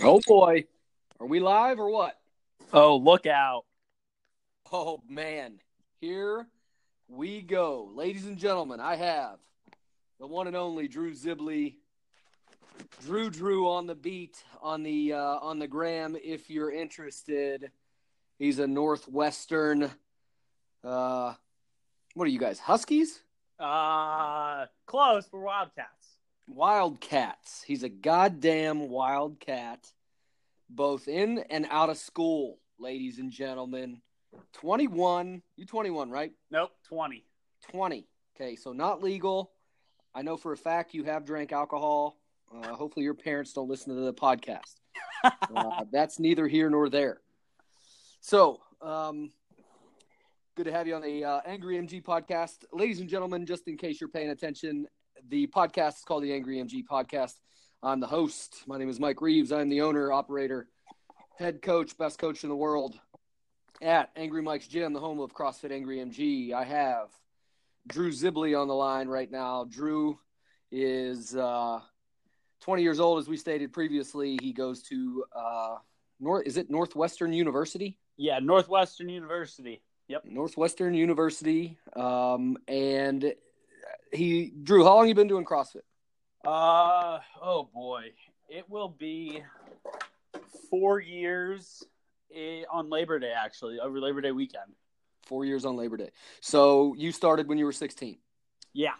Oh boy. Are we live or what? Oh, look out. Oh man. Here we go. Ladies and gentlemen, I have the one and only Drew Zibley. Drew Drew on the beat on the uh, on the gram if you're interested. He's a Northwestern uh what are you guys? Huskies? Uh, close for Wildcats. Wildcats. He's a goddamn wildcat, both in and out of school, ladies and gentlemen. 21. You 21, right? Nope, 20. 20. Okay, so not legal. I know for a fact you have drank alcohol. Uh, hopefully, your parents don't listen to the podcast. uh, that's neither here nor there. So, um, good to have you on the uh, Angry MG podcast. Ladies and gentlemen, just in case you're paying attention, the podcast is called the Angry MG Podcast. I'm the host. My name is Mike Reeves. I'm the owner, operator, head coach, best coach in the world at Angry Mike's Gym, the home of CrossFit Angry MG. I have Drew Zibley on the line right now. Drew is uh, 20 years old, as we stated previously. He goes to uh, North. Is it Northwestern University? Yeah, Northwestern University. Yep. Northwestern University. Um, and he Drew, how long you been doing CrossFit? Uh oh boy, it will be four years eh, on Labor Day. Actually, over Labor Day weekend. Four years on Labor Day. So you started when you were 16. Yeah.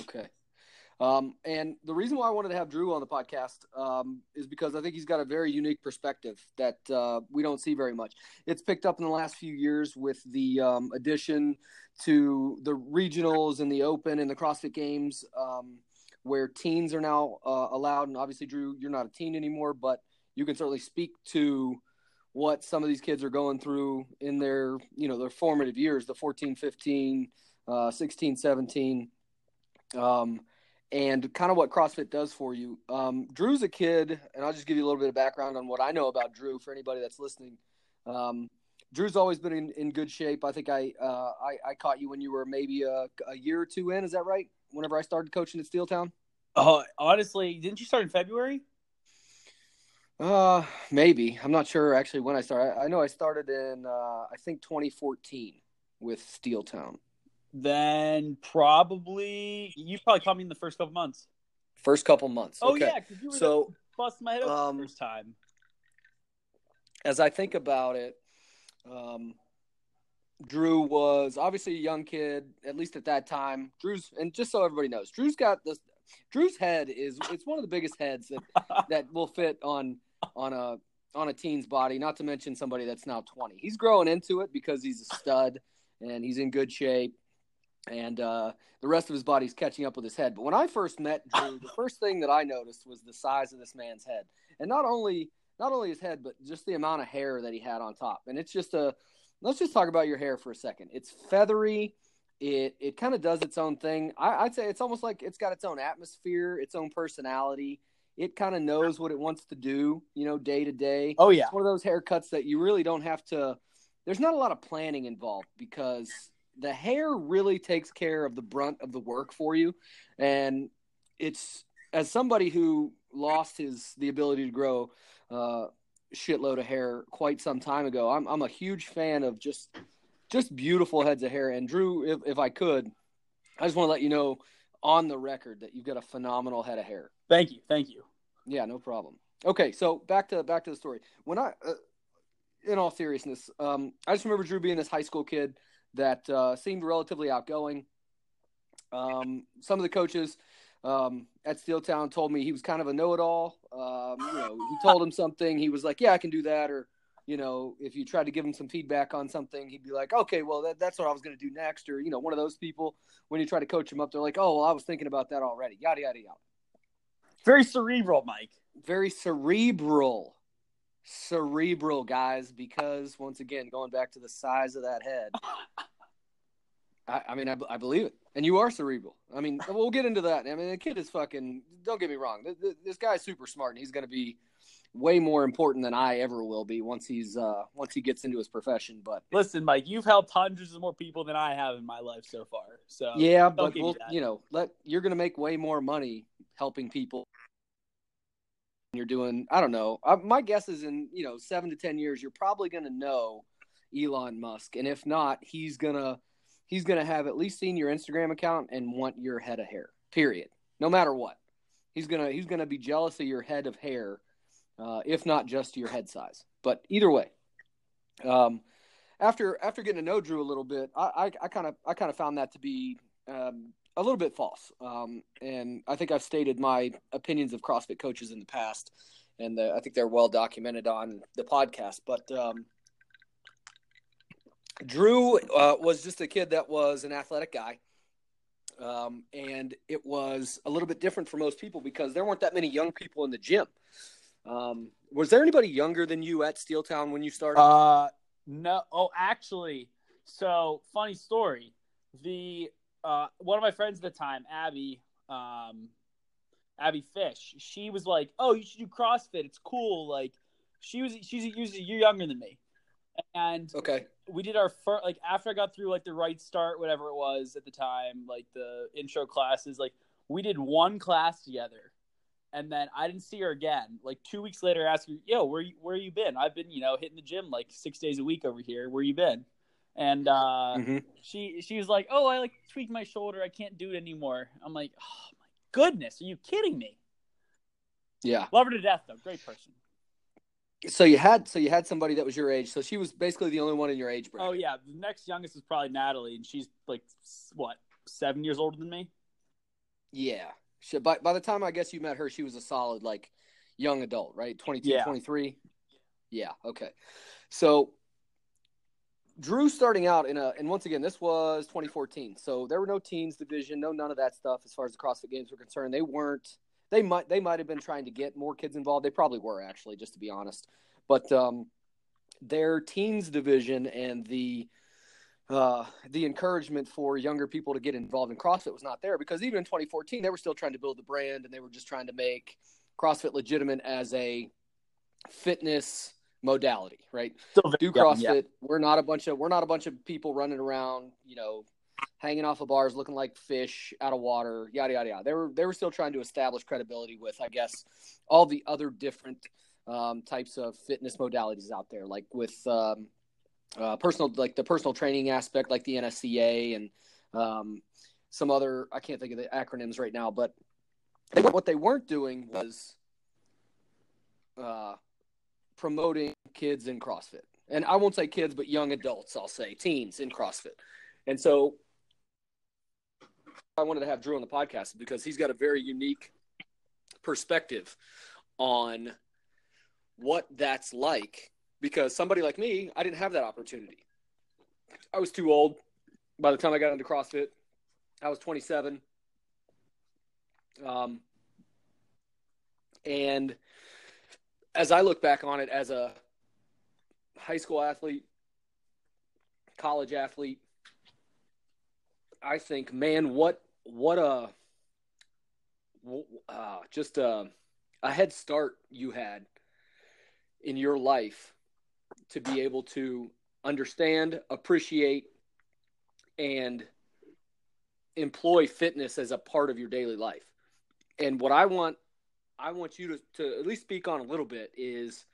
Okay. Um, and the reason why I wanted to have Drew on the podcast um, is because I think he's got a very unique perspective that uh, we don't see very much. It's picked up in the last few years with the um, addition to the regionals and the Open and the CrossFit Games, um, where teens are now uh, allowed. And obviously, Drew, you're not a teen anymore, but you can certainly speak to what some of these kids are going through in their, you know, their formative years, the 14, 15, uh, 16, 17. Um, and kind of what CrossFit does for you. Um, Drew's a kid, and I'll just give you a little bit of background on what I know about Drew for anybody that's listening. Drew's always been in, in good shape. I think I, uh, I, I caught you when you were maybe a, a, year or two in. Is that right? Whenever I started coaching at Steeltown. Oh, uh, honestly, didn't you start in February? Uh, maybe. I'm not sure actually when I started. I, I know I started in uh, I think 2014 with Steeltown. Then probably you probably caught me in the first couple months. First couple months. Oh okay. yeah, because you were so busting my head um, the first time. As I think about it, um, Drew was obviously a young kid, at least at that time. Drew's, and just so everybody knows, Drew's got this. Drew's head is it's one of the biggest heads that that will fit on on a on a teen's body. Not to mention somebody that's now twenty. He's growing into it because he's a stud and he's in good shape and uh, the rest of his body's catching up with his head. But when I first met Drew, the first thing that I noticed was the size of this man's head, and not only not only his head, but just the amount of hair that he had on top. And it's just a let's just talk about your hair for a second. It's feathery. It it kind of does its own thing. I, I'd say it's almost like it's got its own atmosphere, its own personality. It kind of knows what it wants to do, you know, day to day. Oh yeah, it's one of those haircuts that you really don't have to. There's not a lot of planning involved because the hair really takes care of the brunt of the work for you and it's as somebody who lost his the ability to grow uh shitload of hair quite some time ago. I'm i'm a huge fan of just just beautiful heads of hair. And drew if, if i could i just want to let you know on the record that you've got a phenomenal head of hair. Thank you. Thank you. Yeah no problem. Okay so back to back to the story. When i uh, in all seriousness um i just remember drew being this high school kid that uh, seemed relatively outgoing. Um, some of the coaches um, at Steeltown told me he was kind of a know-it-all. Um, you know, he told him something, he was like, "Yeah, I can do that," or you know, if you tried to give him some feedback on something, he'd be like, "Okay, well, that, that's what I was going to do next," or you know, one of those people. When you try to coach him up, they're like, "Oh, well, I was thinking about that already." Yada yada yada. Very cerebral, Mike. Very cerebral cerebral guys because once again going back to the size of that head I, I, mean I, I, believe it. And you are cerebral. I mean we'll get into that. I mean the kid is fucking don't get me wrong. This, this guy's super smart and he's going to be way more important than i ever will be once he's uh once he gets into his profession but listen mike you've helped hundreds of more people than i have in my life so far so yeah but we'll, you know let you're going to make way more money helping people you're doing, I don't know. Uh, my guess is in you know seven to ten years, you're probably going to know Elon Musk, and if not, he's gonna he's gonna have at least seen your Instagram account and want your head of hair. Period. No matter what, he's gonna he's gonna be jealous of your head of hair, uh, if not just your head size. But either way, um, after after getting to know Drew a little bit, I kind of I kind of found that to be um, a little bit false. Um, and I think I've stated my opinions of CrossFit coaches in the past, and the, I think they're well documented on the podcast. But um, Drew uh, was just a kid that was an athletic guy. Um, and it was a little bit different for most people because there weren't that many young people in the gym. Um, was there anybody younger than you at Steeltown when you started? Uh, no. Oh, actually, so funny story. The uh, one of my friends at the time, Abby, um, Abby Fish, she was like, "Oh, you should do CrossFit. It's cool." Like, she was she's a, she's a year younger than me, and okay, we did our first like after I got through like the right start, whatever it was at the time, like the intro classes. Like, we did one class together, and then I didn't see her again. Like two weeks later, I asked her, "Yo, where you, where you been? I've been, you know, hitting the gym like six days a week over here. Where you been?" and uh, mm-hmm. she she was like, "Oh, I like tweaked my shoulder. I can't do it anymore." I'm like, "Oh my goodness, are you kidding me?" Yeah, love her to death though. Great person. So you had so you had somebody that was your age. So she was basically the only one in your age bracket. Oh yeah, the next youngest is probably Natalie, and she's like what seven years older than me. Yeah, she, by by the time I guess you met her, she was a solid like young adult, right? 22, yeah. 23? Yeah. Okay. So Drew starting out in a, and once again, this was 2014. So there were no teens division, no none of that stuff as far as the CrossFit Games were concerned. They weren't. They might they might have been trying to get more kids involved. They probably were actually, just to be honest. But um, their teens division and the uh, the encouragement for younger people to get involved in CrossFit was not there because even in 2014 they were still trying to build the brand and they were just trying to make CrossFit legitimate as a fitness modality, right? Do CrossFit. Yeah. We're not a bunch of we're not a bunch of people running around, you know, hanging off of bars looking like fish out of water, yada yada yada. They were they were still trying to establish credibility with, I guess, all the other different um, types of fitness modalities out there, like with um, uh, personal, like the personal training aspect, like the NSCA and um, some other. I can't think of the acronyms right now, but what they weren't doing was uh, promoting kids in CrossFit. And I won't say kids, but young adults, I'll say teens in CrossFit. And so I wanted to have Drew on the podcast because he's got a very unique perspective on what that's like. Because somebody like me, I didn't have that opportunity. I was too old by the time I got into CrossFit. I was 27. Um, and as I look back on it as a high school athlete, college athlete, I think, man, what what a uh, just a, a head start you had in your life to be able to understand, appreciate, and employ fitness as a part of your daily life. And what I want I want you to, to at least speak on a little bit is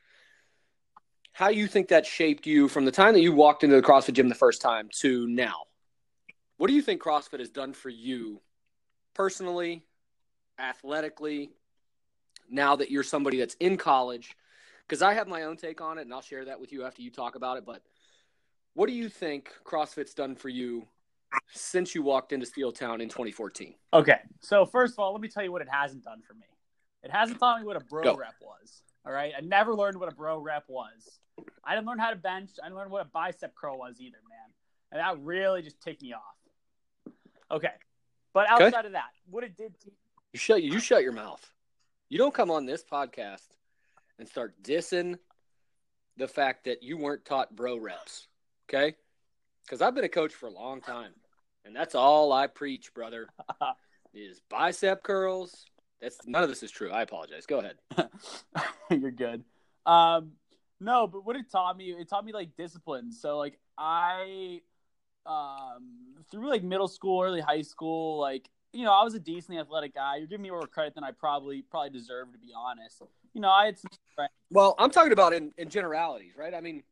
how you think that shaped you from the time that you walked into the CrossFit gym the first time to now. What do you think CrossFit has done for you personally, athletically, now that you're somebody that's in college? Because I have my own take on it, and I'll share that with you after you talk about it. But what do you think CrossFit's done for you since you walked into Steeltown in 2014? Okay, so first of all, let me tell you what it hasn't done for me. It hasn't taught me what a bro Go. rep was. All right. I never learned what a bro rep was. I didn't learn how to bench. I didn't learn what a bicep curl was either, man. And that really just ticked me off. Okay. But outside okay. of that, what it did to you shut you shut your mouth. You don't come on this podcast and start dissing the fact that you weren't taught bro reps. Okay? Because I've been a coach for a long time. And that's all I preach, brother. is bicep curls, that's none of this is true. I apologize. Go ahead. You're good. Um, no, but what it taught me, it taught me like discipline. So like I, um, through like middle school, early high school, like you know, I was a decently athletic guy. You're giving me more credit than I probably probably deserve, to be honest. You know, I had some. Well, I'm talking about in, in generalities, right? I mean,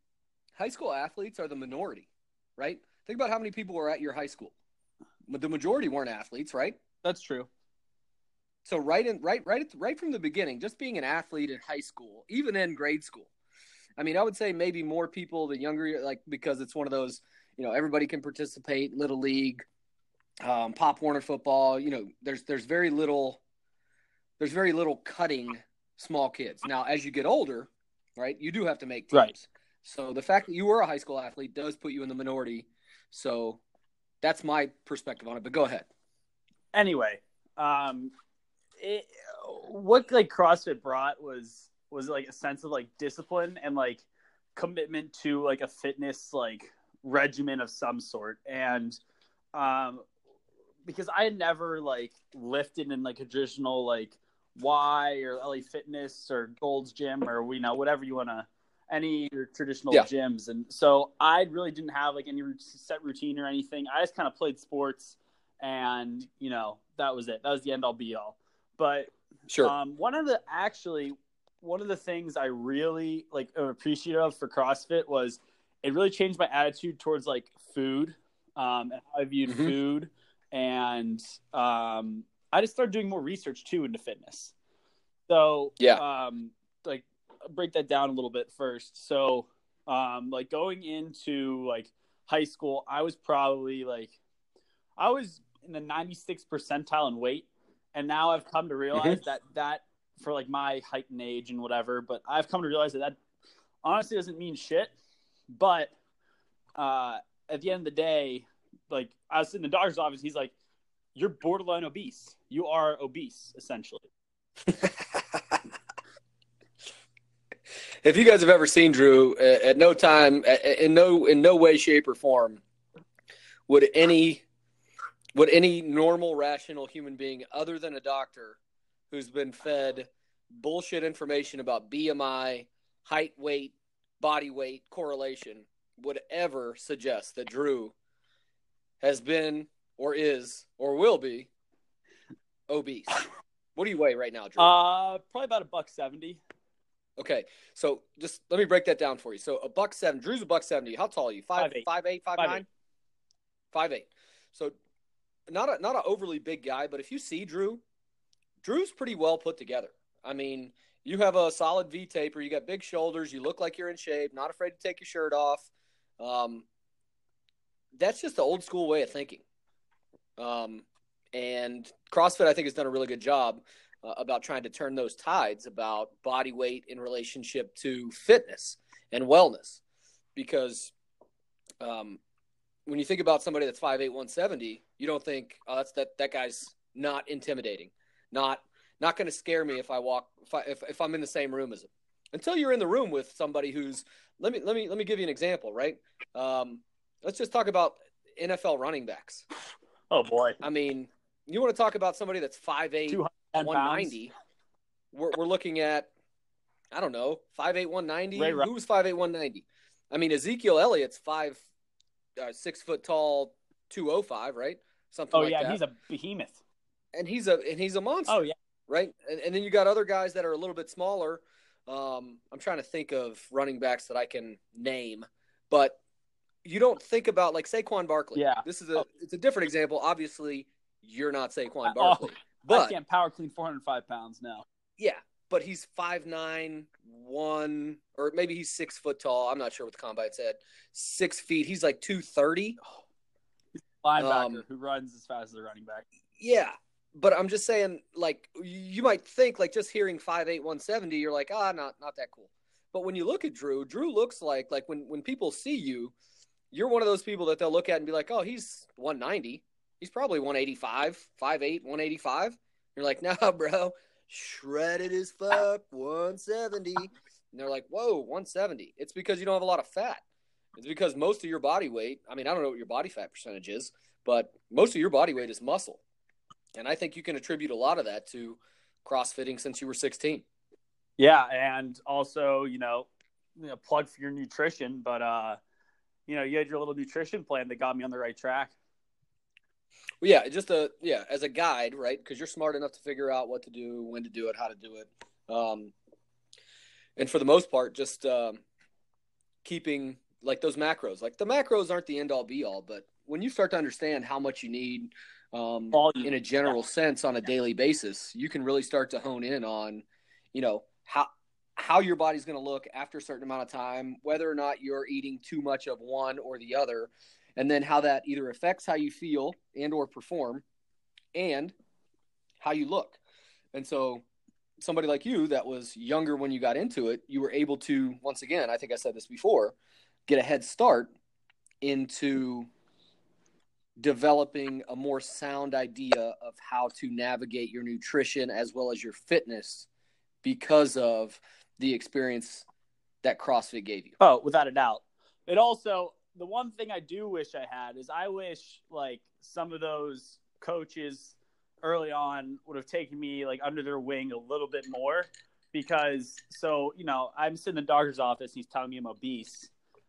high school athletes are the minority, right? Think about how many people were at your high school. The majority weren't athletes, right? That's true. So right in right right right from the beginning, just being an athlete in high school, even in grade school. I mean, I would say maybe more people the younger like because it's one of those, you know, everybody can participate, little league, um, Pop Warner football. You know, there's there's very little there's very little cutting small kids. Now, as you get older, right, you do have to make teams. Right. So the fact that you were a high school athlete does put you in the minority. So that's my perspective on it. But go ahead. Anyway, um, it, what like CrossFit brought was was like a sense of like discipline and like commitment to like a fitness like regimen of some sort and um because I had never like lifted in like a traditional like Y or LA Fitness or Gold's Gym or you know whatever you want to any traditional yeah. gyms and so I really didn't have like any set routine or anything. I just kind of played sports and you know that was it. That was the end all be all. But sure, um, one of the actually one of the things I really like appreciative of for CrossFit was it really changed my attitude towards like food um, and how I viewed mm-hmm. food, and um, I just started doing more research too into fitness. So yeah, um, like break that down a little bit first. So um, like going into like high school, I was probably like I was in the 96th percentile in weight, and now I've come to realize mm-hmm. that that for like my height and age and whatever. But I've come to realize that that honestly doesn't mean shit. But uh, at the end of the day, like I was in the doctor's office, he's like, "You're borderline obese. You are obese, essentially." if you guys have ever seen Drew, uh, at no time, uh, uh, in no in no way, shape, or form, would any would any normal, rational human being, other than a doctor, who's been fed bullshit information about BMI, height, weight, body weight correlation, would ever suggest that Drew has been or is or will be obese. What do you weigh right now, Drew? Uh, probably about a buck seventy. Okay, so just let me break that down for you. So a buck seven. Drew's a buck seventy. How tall are you? Five, five eight, five eight, five, five nine, eight. five eight. So not a not an overly big guy, but if you see Drew, Drew's pretty well put together. I mean, you have a solid V taper. You got big shoulders. You look like you're in shape. Not afraid to take your shirt off. Um, that's just the old school way of thinking. Um, and CrossFit, I think, has done a really good job uh, about trying to turn those tides about body weight in relationship to fitness and wellness. Because um, when you think about somebody that's 5'8", 170, you don't think, oh, that's that that guy's not intimidating, not not going to scare me if I walk if, I, if if I'm in the same room as him. Until you're in the room with somebody who's let me let me let me give you an example, right? Um, let's just talk about NFL running backs. Oh boy! I mean, you want to talk about somebody that's 5'8", 190. We're we're looking at I don't know 5'8", 190. Ray Who was 5'8", 190? I mean, Ezekiel Elliott's five uh, six foot tall, two oh five, right? Something. Like that. Oh like yeah, that. he's a behemoth. And he's a and he's a monster. Oh yeah, right. And, and then you got other guys that are a little bit smaller. Um, I'm trying to think of running backs that I can name, but you don't think about like Saquon Barkley. Yeah, this is a oh. it's a different example. Obviously, you're not Saquon uh, Barkley, oh, but I can't power clean 405 pounds now. Yeah, but he's five nine one or maybe he's six foot tall. I'm not sure what the combine said. Six feet. He's like two thirty. Linebacker um, who runs as fast as a running back. Yeah, but I'm just saying, like you might think, like just hearing five eight one seventy, you're like, ah, not not that cool. But when you look at Drew, Drew looks like like when when people see you, you're one of those people that they'll look at and be like, oh, he's 190. He's probably 185, 5'8", 185. You're like, nah, bro, shredded as fuck, 170. And they're like, whoa, 170. It's because you don't have a lot of fat. It's because most of your body weight, I mean, I don't know what your body fat percentage is, but most of your body weight is muscle. And I think you can attribute a lot of that to CrossFitting since you were 16. Yeah. And also, you know, you know plug for your nutrition, but, uh, you know, you had your little nutrition plan that got me on the right track. Well, yeah, just a yeah, as a guide, right? Because you're smart enough to figure out what to do, when to do it, how to do it, um, and for the most part, just um, keeping like those macros. Like the macros aren't the end all be all, but when you start to understand how much you need um, in a general yeah. sense on a daily basis, you can really start to hone in on, you know, how how your body's going to look after a certain amount of time, whether or not you're eating too much of one or the other, and then how that either affects how you feel and or perform and how you look. And so somebody like you that was younger when you got into it, you were able to once again, I think I said this before, get a head start into developing a more sound idea of how to navigate your nutrition as well as your fitness because of the experience that CrossFit gave you. Oh, without a doubt. It also the one thing I do wish I had is I wish like some of those coaches early on would have taken me like under their wing a little bit more because so you know I'm sitting in the doctor's office and he's telling me I'm obese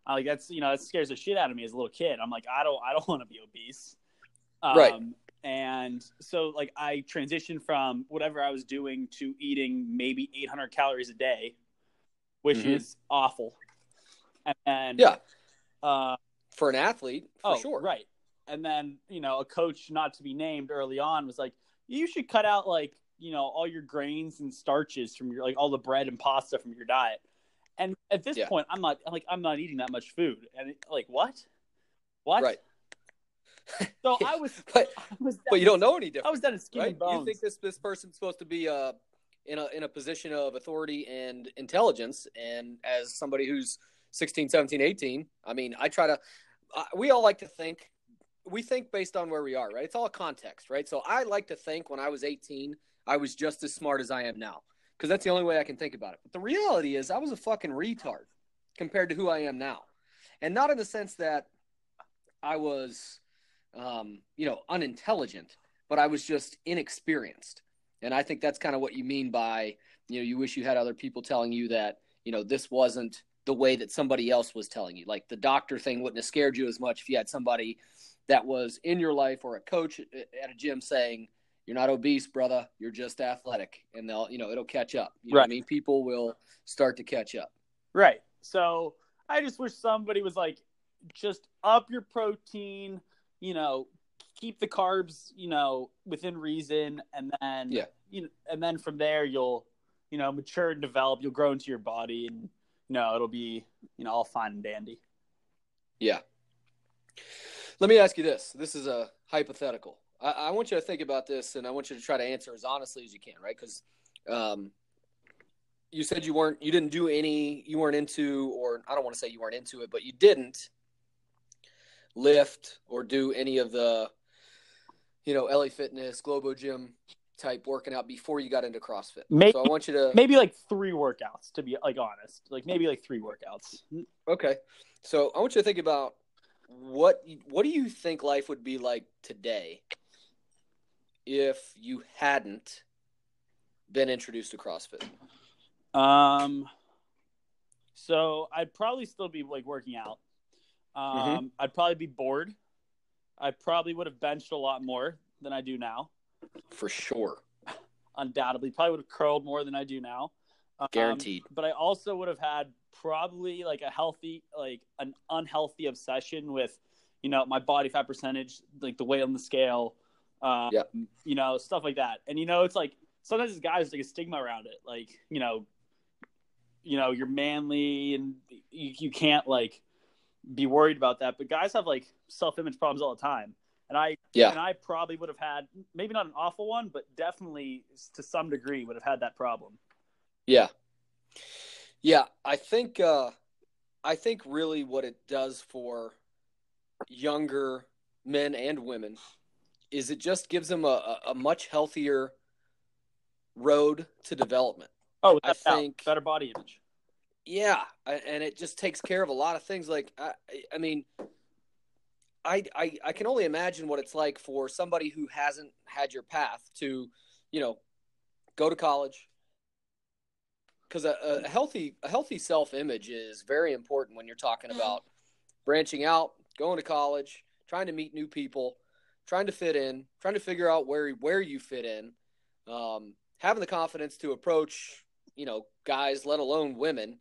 uh, like that's you know that scares the shit out of me as a little kid I'm like I don't I don't want to be obese um, right and so like I transitioned from whatever I was doing to eating maybe 800 calories a day, which mm-hmm. is awful. And yeah, uh, for an athlete, for oh, sure, right. And then you know a coach not to be named early on was like, you should cut out like you know all your grains and starches from your like all the bread and pasta from your diet. At this yeah. point, I'm not like I'm not eating that much food. And it, like what? What? Right. So I was, but, I was but you don't know any different. I was done at skin right? bones. You think this this person's supposed to be uh in a in a position of authority and intelligence, and as somebody who's 16, 17, 18, I mean, I try to. Uh, we all like to think. We think based on where we are, right? It's all context, right? So I like to think when I was 18, I was just as smart as I am now, because that's the only way I can think about it. But the reality is, I was a fucking retard compared to who I am now, and not in the sense that I was um, you know, unintelligent, but I was just inexperienced. And I think that's kind of what you mean by, you know, you wish you had other people telling you that, you know, this wasn't the way that somebody else was telling you. Like the doctor thing wouldn't have scared you as much if you had somebody that was in your life or a coach at a gym saying, you're not obese, brother. You're just athletic. And they'll, you know, it'll catch up. You right. I mean? People will start to catch up. Right. So I just wish somebody was like, just up your protein, you know, keep the carbs, you know, within reason, and then yeah, you know, and then from there you'll, you know, mature and develop. You'll grow into your body, and you know it'll be, you know, all fine and dandy. Yeah. Let me ask you this. This is a hypothetical. I, I want you to think about this, and I want you to try to answer as honestly as you can, right? Because um, you said you weren't, you didn't do any, you weren't into, or I don't want to say you weren't into it, but you didn't lift or do any of the, you know, LA Fitness, Globo Gym type working out before you got into CrossFit. Maybe, so I want you to maybe like three workouts to be like honest, like maybe like three workouts. Okay, so I want you to think about what what do you think life would be like today if you hadn't been introduced to CrossFit? Um, so I'd probably still be like working out. Um, mm-hmm. I'd probably be bored. I probably would have benched a lot more than I do now. For sure. Undoubtedly. Probably would have curled more than I do now. Um, Guaranteed. But I also would have had probably like a healthy, like an unhealthy obsession with, you know, my body fat percentage, like the weight on the scale, um, yeah. you know, stuff like that. And, you know, it's like sometimes as guys, like a stigma around it. Like, you know, you know, you're manly and you, you can't like be worried about that. But guys have like self image problems all the time. And I yeah. and I probably would have had maybe not an awful one, but definitely to some degree would have had that problem. Yeah. Yeah. I think uh I think really what it does for younger men and women is it just gives them a, a much healthier road to development. Oh, I think better body image. Yeah, and it just takes care of a lot of things. Like, I, I mean, I, I, I can only imagine what it's like for somebody who hasn't had your path to, you know, go to college. Because a, a healthy a healthy self image is very important when you're talking mm-hmm. about branching out, going to college, trying to meet new people, trying to fit in, trying to figure out where where you fit in, um, having the confidence to approach, you know, guys, let alone women,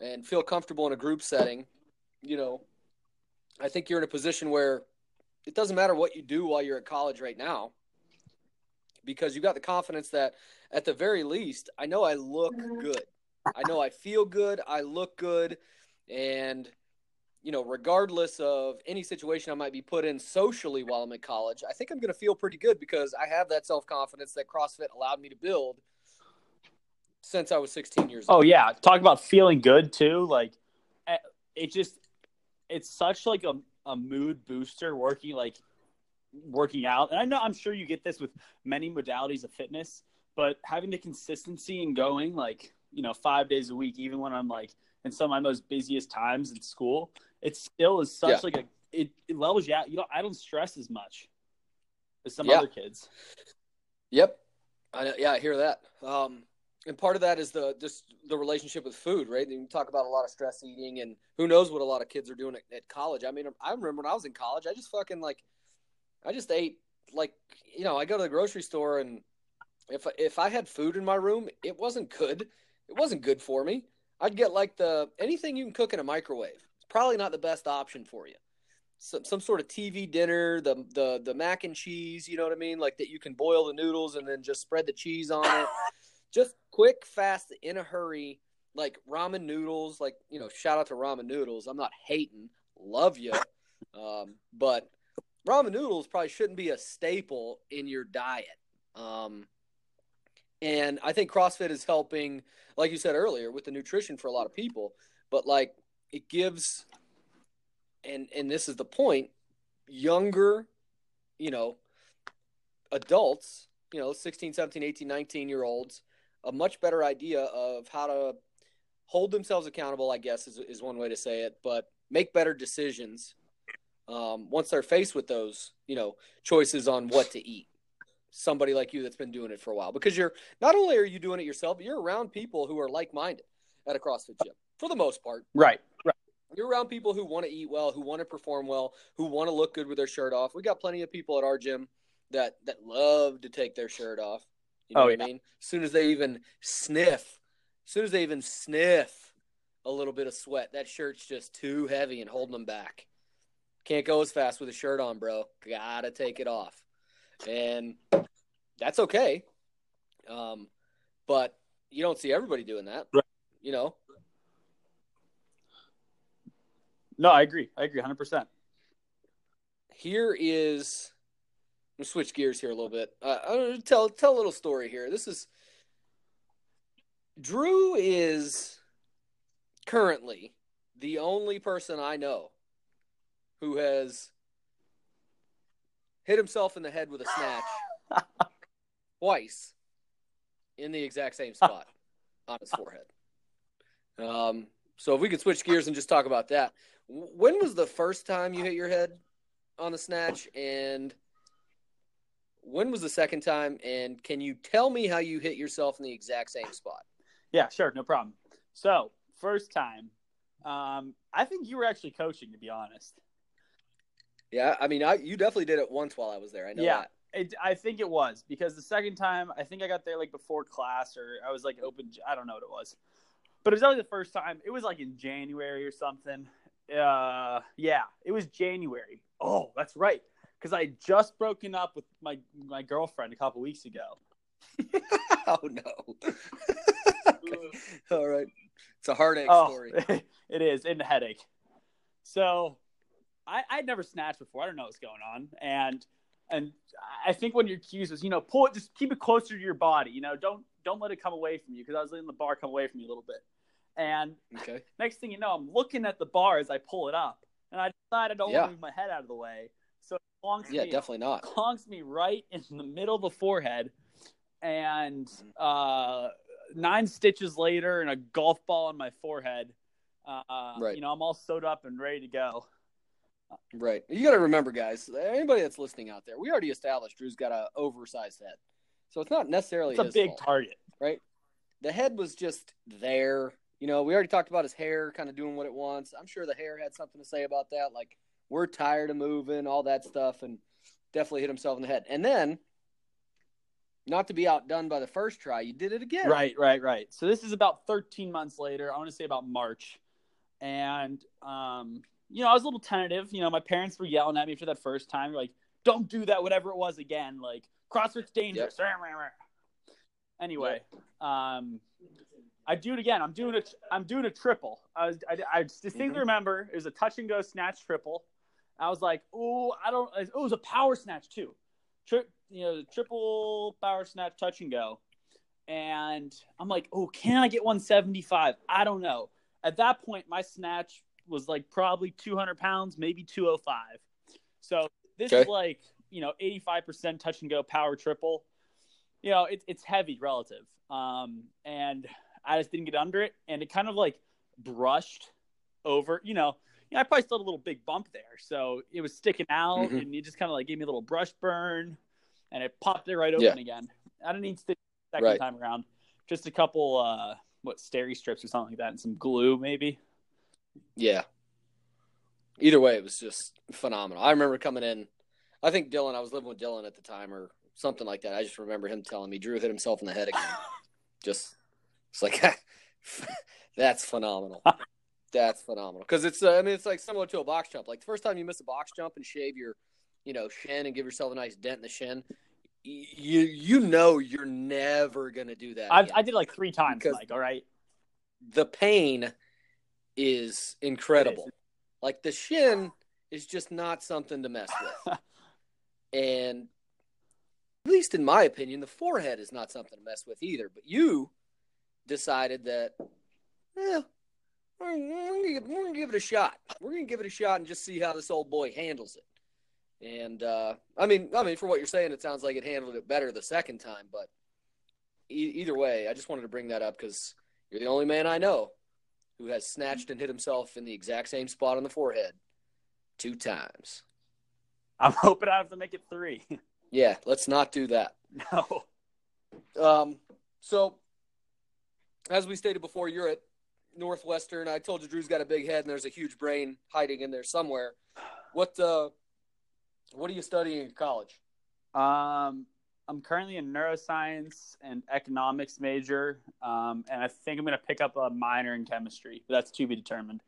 and feel comfortable in a group setting, you know, I think you're in a position where it doesn't matter what you do while you're at college right now because you got the confidence that at the very least, I know I look good. I know I feel good, I look good, and you know, regardless of any situation I might be put in socially while I'm in college, I think I'm going to feel pretty good because I have that self confidence that CrossFit allowed me to build since I was 16 years Oh old. Oh yeah, talk about feeling good too. Like eh, it just it's such like a, a mood booster working like working out. And I know I'm sure you get this with many modalities of fitness, but having the consistency and going like, you know, 5 days a week even when I'm like in some of my most busiest times in school, it still is such Yeah. like a it, it levels you out. You know, I don't stress as much as some Yeah. other kids. Yep. I know, yeah, I hear that. Um, and part of that is the just the relationship with food, right? You talk about a lot of stress eating, and who knows what a lot of kids are doing at, at college. I mean, I remember when I was in college, I just fucking like, I just ate like, you know, I go to the grocery store, and if if I had food in my room, it wasn't good. It wasn't good for me. I'd get like the anything you can cook in a microwave. It's probably not the best option for you. Some some sort of TV dinner, the the the mac and cheese, you know what I mean? Like that you can boil the noodles and then just spread the cheese on it. just quick, fast, in a hurry, like ramen noodles. Like you know, shout out to ramen noodles. I'm not hating, love you, um, but ramen noodles probably shouldn't be a staple in your diet. Um, and I think CrossFit is helping, like you said earlier, with the nutrition for a lot of people. But like it gives, and and this is the point, younger, you know, adults, you know, 16, 17, 18, 19 year olds, a much better idea of how to hold themselves accountable, I guess is, is one way to say it, but make better decisions um, once they're faced with those, you know, choices on what to eat. Somebody like you that's been doing it for a while, because you're not only are you doing it yourself, but you're around people who are like minded at a CrossFit gym for the most part. Right. Right. You're around people who want to eat well, who want to perform well, who want to look good with their shirt off. We got plenty of people at our gym that that love to take their shirt off. You know Oh, what yeah. I mean? As soon as they even sniff, as soon as they even sniff a little bit of sweat, that shirt's just too heavy and holding them back. Can't go as fast with a shirt on, bro. Gotta take it off. And that's okay. Um, but you don't see everybody doing that. Right. You know? No, I agree. I agree 100%. here is I'm gonna switch gears here a little bit. Uh, I'm gonna tell tell a little story here. This is Drew is currently the only person I know who has hit himself in the head with a snatch twice in the exact same spot on his forehead. Um, so if we could switch gears and just talk about that, when was the first time you hit your head on the snatch, and when was the second time? And can you tell me how you hit yourself in the exact same spot? Yeah, sure, no problem. So, first time, um, I think you were actually coaching, to be honest. Yeah, I mean, I you definitely did it once while I was there. I know Yeah. that. It, I think it was because the second time, I think I got there like before class, or I was like open. I don't know what it was, but it was only the first time. It was like in January or something. Uh, yeah, it was January. Oh, that's right, because I had just broken up with my my girlfriend a couple weeks ago. oh no. All right. It's a heartache Oh, story. it is, and a headache. So, I I'd never snatched before. I don't know what's going on, and and I think when your cues was, you know, pull it, just keep it closer to your body. You know, don't don't let it come away from you because I was letting the bar come away from me a little bit. And Okay. next thing you know, I'm looking at the bar as I pull it up, and I decide I don't Yeah. want to move my head out of the way, so it plonks Yeah, me definitely not. conks me right in the middle of the forehead, and uh, nine stitches later, and a golf ball on my forehead. Uh, Right. You know, I'm all sewed up and ready to go. Right. You got to remember, guys. Anybody that's listening out there, we already established Drew's got a oversized head, so it's not necessarily It's a big fault. target. Right? The head was just there. You know, we already talked about his hair kind of doing what it wants. I'm sure the hair had something to say about that. Like, we're tired of moving, all that stuff. And definitely hit himself in the head. And then, not to be outdone by the first try, you did it again. Right, right, right. So this is about 13 months later. I want to say about March, and um, you know, I was a little tentative. You know, my parents were yelling at me for that first time, like, "Don't do that, whatever it was again." Like, CrossFit's dangerous. Yep. Anyway, um, I do it again. I'm doing a I'm doing a triple. I was I, I distinctly mm-hmm. remember it was a touch and go snatch triple. I was like, oh, I don't. It was a power snatch too. Tri- you know, triple power snatch touch and go. And I'm like, oh, can I get 175? I don't know. At that point, my snatch was like probably 200 pounds, maybe 205. So this okay. is like, you know, 85% touch and go power triple. You know, it, it's heavy relative. Um, and I just didn't get under it. And it kind of like brushed over, you know, you know, I probably still had a little big bump there. So it was sticking out mm-hmm. and it just kind of like gave me a little brush burn and it popped it right open yeah. again. I didn't need to second right. time around. Just a couple, uh, what, steri strips or something like that and some glue maybe. Yeah. Either way, it was just phenomenal. I remember coming in. I think Dylan. I was living with Dylan at the time, or something like that. I just remember him telling me Drew hit himself in the head again. just it's like that's phenomenal. that's phenomenal because it's. Uh, I mean, it's like similar to a box jump. Like the first time you miss a box jump and shave your, you know, shin and give yourself a nice dent in the shin. You you know you're never gonna do that. I did like three times, Mike. All right. The pain is incredible. Like the shin is just not something to mess with. and at least in my opinion, the forehead is not something to mess with either. But you decided that, yeah, we're, we're, gonna, we're, gonna, give it a shot. We're gonna give it a shot and just see how this old boy handles it. And uh, I mean, I mean, for what you're saying, it sounds like it handled it better the second time. But e- either way, I just wanted to bring that up because you're the only man I know who has snatched and hit himself in the exact same spot on the forehead two times. I'm hoping I have to make it three. yeah, let's not do that. No. Um. So, as we stated before, you're at Northwestern. I told you Drew's got a big head and there's a huge brain hiding in there somewhere. What uh, what are you studying in college? Um, I'm currently a neuroscience and economics major, um, and I think I'm going to pick up a minor in chemistry, but that's to be determined.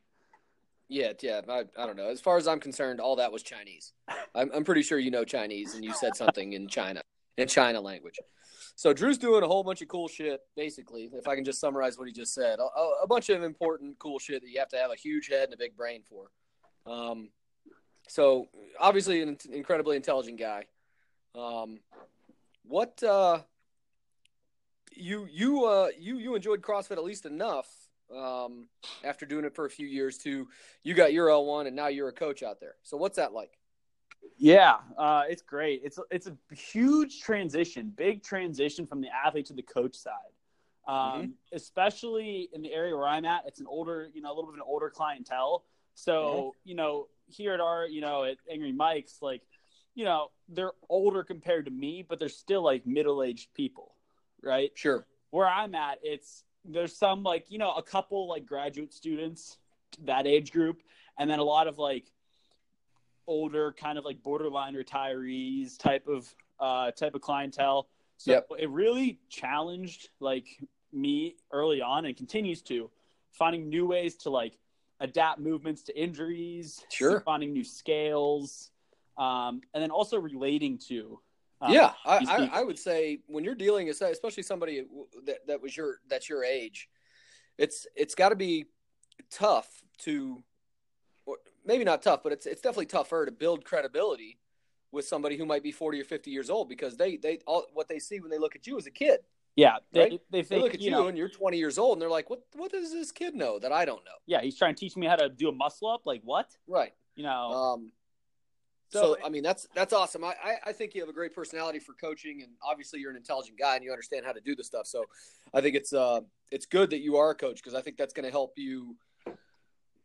Yeah, yeah. I, I don't know. As far as I'm concerned, all that was Chinese. I'm, I'm pretty sure you know Chinese, and you said something in China, in China language. So Drew's doing a whole bunch of cool shit, basically. If I can just summarize what he just said, a, a bunch of important, cool shit that you have to have a huge head and a big brain for. Um, so obviously, an incredibly intelligent guy. Um, what uh, you you uh, you you enjoyed CrossFit at least enough um, after doing it for a few years to you got your L one and now you're a coach out there. So what's that like? Yeah, uh, it's great. It's it's a huge transition, big transition from the athlete to the coach side. Um, mm-hmm. Especially in the area where I'm at, it's an older, you know, a little bit of an older clientele. So mm-hmm. you know, here at our, you know, at Angry Mike's, like you know, they're older compared to me, but they're still like middle aged people, right? Sure. Where I'm at, it's there's some like, you know, a couple like graduate students, that age group, and then a lot of like older kind of like borderline retirees type of uh type of clientele. So yep. it really challenged like me early on and continues to finding new ways to like adapt movements to injuries, sure. finding new scales, um, and then also relating to. Um, yeah, I, I, I, would say when you're dealing, with, especially somebody that, that was your that's your age, it's it's got to be tough to, maybe not tough, but it's it's definitely tougher to build credibility with somebody who might be 40 or 50 years old because they they all what they see when they look at you as a kid. Yeah, they, right? they, think, they look at you, you know, and you're 20 years old, and they're like, "What? What does this kid know that I don't know?" Yeah, he's trying to teach me how to do a muscle up. Like what? Right. You know. Um, so, I mean, that's that's awesome. I, I think you have a great personality for coaching, and obviously you're an intelligent guy and you understand how to do the stuff. So, I think it's uh it's good that you are a coach because I think that's going to help you,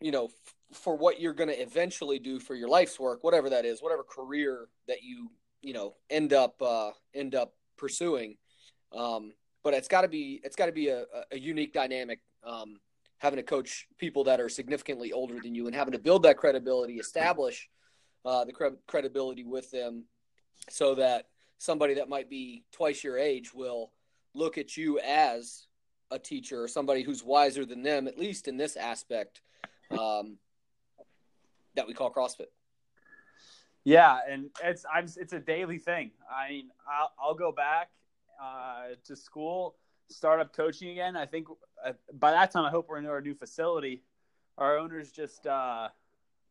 you know, f- for what you're going to eventually do for your life's work, whatever that is, whatever career that you you know end up uh, end up pursuing. Um, but it's got to be it's got to be a, a unique dynamic. Um, having to coach people that are significantly older than you and having to build that credibility, establish uh, the cre- credibility with them so that somebody that might be twice your age will look at you as a teacher or somebody who's wiser than them, at least in this aspect um, that we call CrossFit. Yeah, and it's I'm, it's a daily thing. I mean, I'll, I'll go back uh, to school, start up coaching again. I think uh, by that time, I hope we're in our new facility. Our owners just, uh,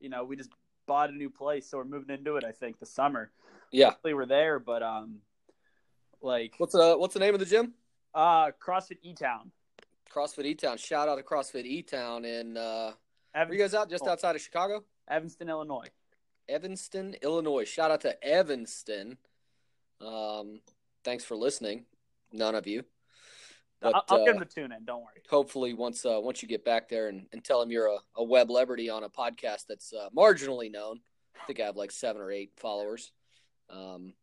you know, we just bought a new place, so we're moving into it. I think the summer. Yeah, we were there, but um, like what's uh what's the name of the gym? Uh, CrossFit E Town. CrossFit E Town. Shout out to CrossFit E Town in. Uh, Evanston, you guys out just outside of Chicago? Evanston, Illinois. Evanston, Illinois. Shout out to Evanston. Um, thanks for listening, none of you. But, I'll, I'll uh, get him to tune in. Don't worry. Hopefully, once uh, once you get back there and, and tell him you're a, a web celebrity on a podcast that's uh, marginally known. I think I have like seven or eight followers. Um,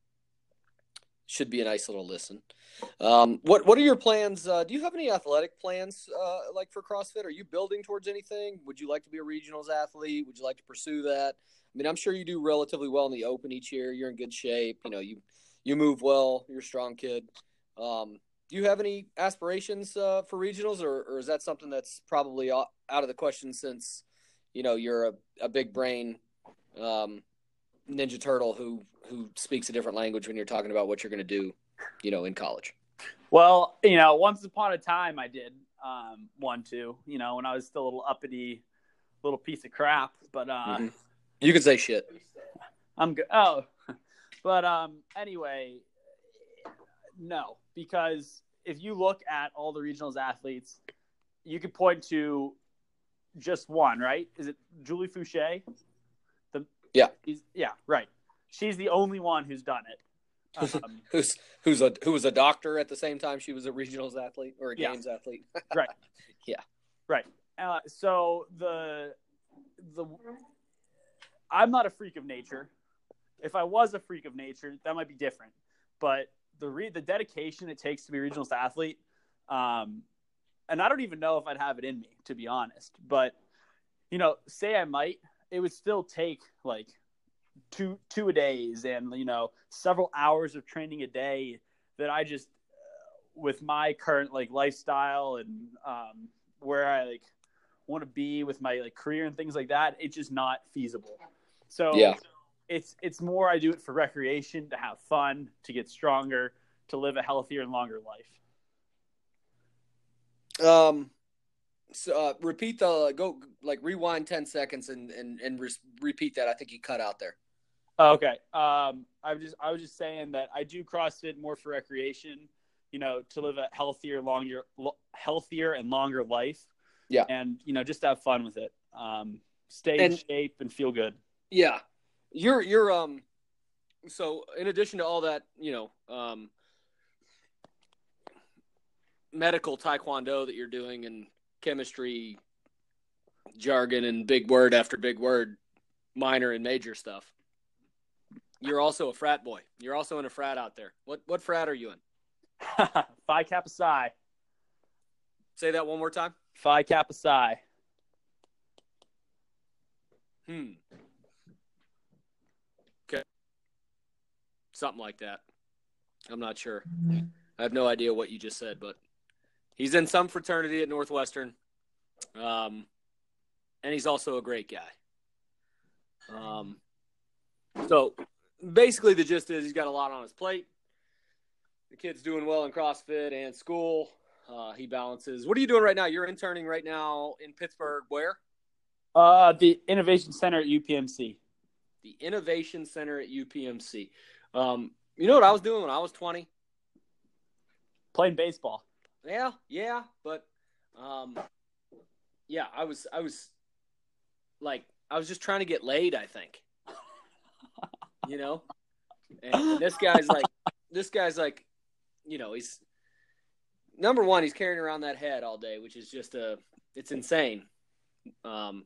should be a nice little listen. Um, what what are your plans? Uh, do you have any athletic plans uh, like for CrossFit? Are you building towards anything? Would you like to be a regionals athlete? Would you like to pursue that? I mean, I'm sure you do relatively well in the Open each year. You're in good shape. You know, you you move well. You're a strong kid. Um, do you have any aspirations uh, for regionals, or, or is that something that's probably out of the question since you know you're a, a big brain um, Ninja Turtle who who speaks a different language when you're talking about what you're going to do, you know, in college? Well, you know, once upon a time I did um, one two. You know, when I was still a little uppity, little piece of crap. But uh, mm-hmm. you can say shit. I'm good. Oh, but um, anyway, no, because if you look at all the regionals athletes, you could point to just one, right? Is it Julie Foucher? The yeah, yeah, right. She's the only one who's done it. Um, who's who's a who was a doctor at the same time she was a regionals athlete or a yeah. games athlete. right. Yeah. Right. Uh, so the the I'm not a freak of nature. If I was a freak of nature, that might be different. But the re- the dedication it takes to be a regionals athlete, um, and I don't even know if I'd have it in me to be honest. But you know, say I might, it would still take like two two days and you know several hours of training a day that I just uh, with my current like lifestyle and um, where I like want to be with my like career and things like that, it's just not feasible. So yeah, it's it's more I do it for recreation, to have fun, to get stronger, to live a healthier and longer life. Um, so uh, repeat the go like rewind ten seconds and and and re- repeat that. I think you cut out there. Okay. Um, I was just I was just saying that I do CrossFit more for recreation, you know, to live a healthier, longer, healthier and longer life. Yeah. And you know, just have fun with it. Um, stay and, in shape and feel good. Yeah. You're you're um. So in addition to all that, you know, um, medical taekwondo that you're doing and chemistry jargon and big word after big word, minor and major stuff you're also a frat boy. You're also in a frat out there. What what frat are you in? Phi Kappa Psi. Say that one more time. Phi Kappa Psi. Hmm. Something like that. I'm not sure. I have no idea what you just said, but he's in some fraternity at Northwestern. Um, and he's also a great guy. Um, so basically the gist is he's got a lot on his plate. The kid's doing well in CrossFit and school. Uh, he balances. What are you doing right now? You're interning right now in Pittsburgh. Where? Uh, the Innovation Center at UPMC. The Innovation Center at UPMC. Um, you know what I was doing when I was 20? Playing baseball. Yeah, yeah, but um, yeah, I was, I was like, I was just trying to get laid. I think you know. And this guy's like, this guy's like, you know, he's number one. He's carrying around that head all day, which is just a, it's insane. Um,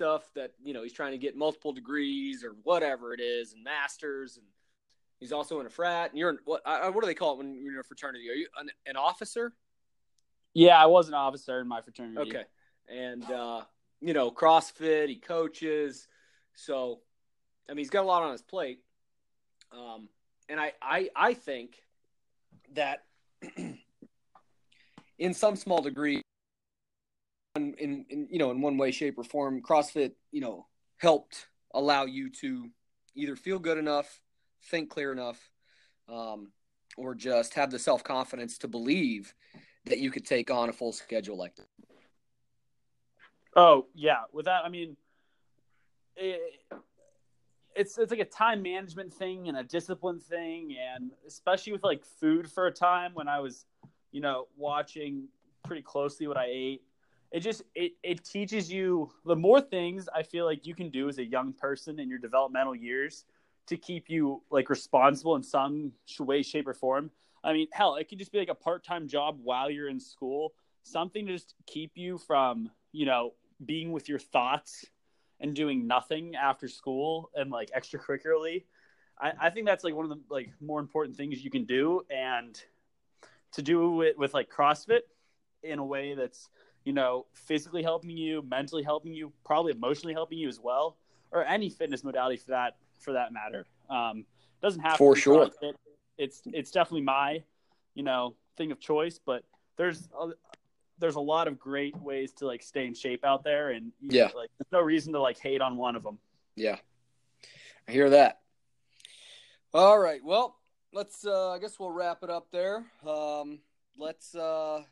stuff that you know he's trying to get multiple degrees or whatever it is, and masters, and he's also in a frat. And you're in, what? what do they call it when you're in a fraternity? Are you an, an officer? Yeah, I was an officer in my fraternity. Okay, and uh, you know, CrossFit, he coaches. So I mean, he's got a lot on his plate. Um, and I, I, I think that in some small degree, in, in, in, you know, in one way, shape, or form, CrossFit, you know, helped allow you to either feel good enough, think clear enough, um, or just have the self confidence to believe that you could take on a full schedule like that. Oh yeah, with that, I mean, it, it's it's like a time management thing and a discipline thing, and especially with like food for a time when I was, you know, watching pretty closely what I ate. It just it it teaches you the more things I feel like you can do as a young person in your developmental years to keep you like responsible in some way, shape, or form. I mean, hell, it could just be like a part time job while you're in school, something to just keep you from, you know, being with your thoughts and doing nothing after school and like extracurricularly. I, I think that's like one of the like more important things you can do and to do it with like CrossFit in a way that's, you know, physically helping you, mentally helping you, probably emotionally helping you as well, or any fitness modality for that for that matter. Um, doesn't have for sure. It's it's definitely my you know thing of choice but there's a, there's a lot of great ways to like stay in shape out there and yeah. know, like there's no reason to like hate on one of them yeah. I hear that. All right. Well let's uh i guess we'll wrap it up there. Um let's uh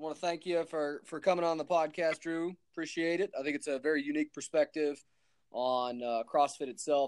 want to thank you for for coming on the podcast drew. Appreciate it. I think it's a very unique perspective on uh, crossfit itself